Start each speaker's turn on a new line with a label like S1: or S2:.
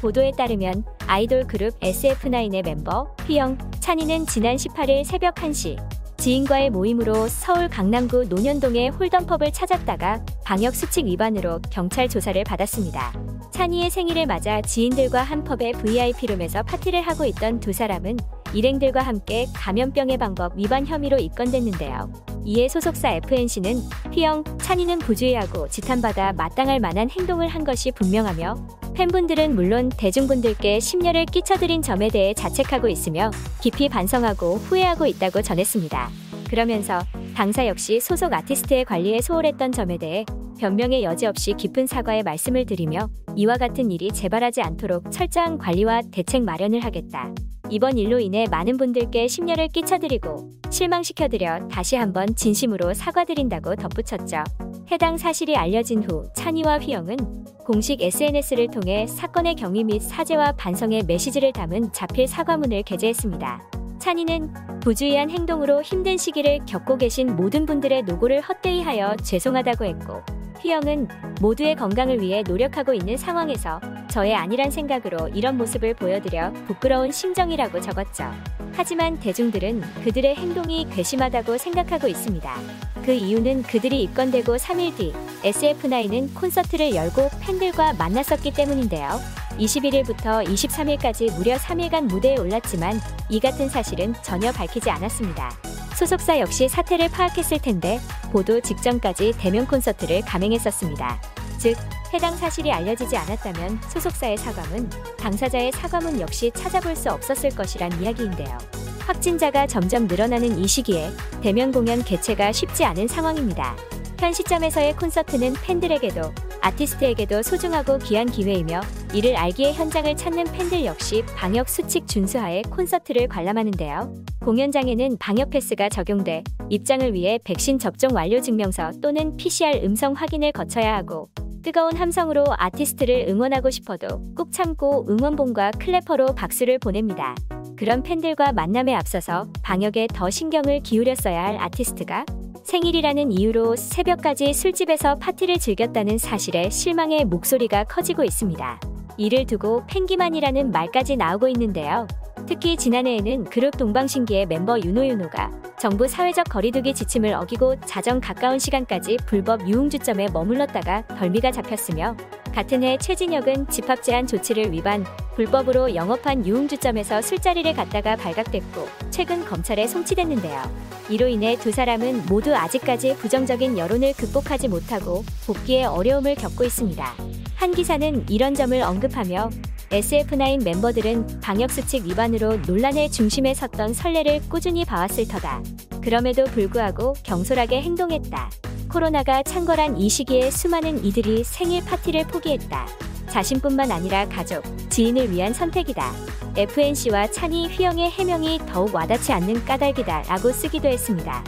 S1: 보도에 따르면 아이돌 그룹 SF9의 멤버 휘영, 찬이는 지난 18일 새벽 1시 지인과의 모임으로 서울 강남구 논현동의 홀덤펍을 찾았다가 방역 수칙 위반으로 경찰 조사를 받았습니다. 찬이의 생일을 맞아 지인들과 한 펍의 VIP룸에서 파티를 하고 있던 두 사람은 일행들과 함께 감염병의 방법 위반 혐의로 입건됐는데요. 이에 소속사 FNC는 휘영, 찬이는 부주의하고 지탄받아 마땅할 만한 행동을 한 것이 분명하며 팬분들은 물론 대중분들께 심려를 끼쳐드린 점에 대해 자책하고 있으며 깊이 반성하고 후회하고 있다고 전했습니다. 그러면서 당사 역시 소속 아티스트의 관리에 소홀했던 점에 대해 변명의 여지 없이 깊은 사과의 말씀을 드리며 이와 같은 일이 재발하지 않도록 철저한 관리와 대책 마련을 하겠다. 이번 일로 인해 많은 분들께 심려를 끼쳐드리고 실망시켜드려 다시 한번 진심으로 사과드린다고 덧붙였죠. 해당 사실이 알려진 후 찬이와 휘영은 공식 SNS를 통해 사건의 경위 및 사죄와 반성의 메시지를 담은 자필 사과문을 게재했습니다. 찬이는 부주의한 행동으로 힘든 시기를 겪고 계신 모든 분들의 노고를 헛되이 하여 죄송하다고 했고 휘영은 모두의 건강을 위해 노력하고 있는 상황에서 저의 아니란 생각으로 이런 모습을 보여드려 부끄러운 심정이라고 적었죠. 하지만 대중들은 그들의 행동이 괘씸하다고 생각하고 있습니다. 그 이유는 그들이 입건되고 3일 뒤 SF9은 콘서트를 열고 팬들과 만났었기 때문인데요. 21일부터 23일까지 무려 3일간 무대에 올랐지만 이 같은 사실은 전혀 밝히지 않았습니다. 소속사 역시 사태를 파악했을 텐데 보도 직전까지 대면 콘서트를 감행했었습니다. 즉, 해당 사실이 알려지지 않았다면 소속사의 사과문, 당사자의 사과문 역시 찾아볼 수 없었을 것이란 이야기인데요. 확진자가 점점 늘어나는 이 시기에 대면 공연 개최가 쉽지 않은 상황입니다. 현 시점에서의 콘서트는 팬들에게도 아티스트에게도 소중하고 귀한 기회이며 이를 알기에 현장을 찾는 팬들 역시 방역 수칙 준수하에 콘서트를 관람하는데요. 공연장에는 방역 패스가 적용돼 입장을 위해 백신 접종 완료 증명서 또는 PCR 음성 확인을 거쳐야 하고 뜨거운 함성으로 아티스트를 응원하고 싶어도 꾹 참고 응원봉과 클래퍼로 박수를 보냅니다. 그런 팬들과 만남에 앞서서 방역에 더 신경을 기울였어야 할 아티스트가 생일이라는 이유로 새벽까지 술집에서 파티를 즐겼다는 사실에 실망의 목소리가 커지고 있습니다. 이를 두고 팬기만이라는 말까지 나오고 있는데요. 특히 지난해에는 그룹 동방신기의 멤버 윤호윤호가 정부 사회적 거리두기 지침을 어기고 자정 가까운 시간까지 불법 유흥주점에 머물렀다가 덜미가 잡혔으며 같은 해 최진혁은 집합 제한 조치를 위반, 불법으로 영업한 유흥주점에서 술자리를 갔다가 발각됐고 최근 검찰에 송치됐는데요. 이로 인해 두 사람은 모두 아직까지 부정적인 여론을 극복하지 못하고 복귀에 어려움을 겪고 있습니다. 한 기사는 이런 점을 언급하며 SF9 멤버들은 방역수칙 위반으로 논란의 중심에 섰던 선례를 꾸준히 봐왔을 터다. 그럼에도 불구하고 경솔하게 행동했다. 코로나가 창궐한 이 시기에 수많은 이들이 생일 파티를 포기했다. 자신뿐만 아니라 가족, 지인을 위한 선택이다. FNC와 찬이 휘영의 해명이 더욱 와닿지 않는 까닭이다 라고 쓰기도 했습니다.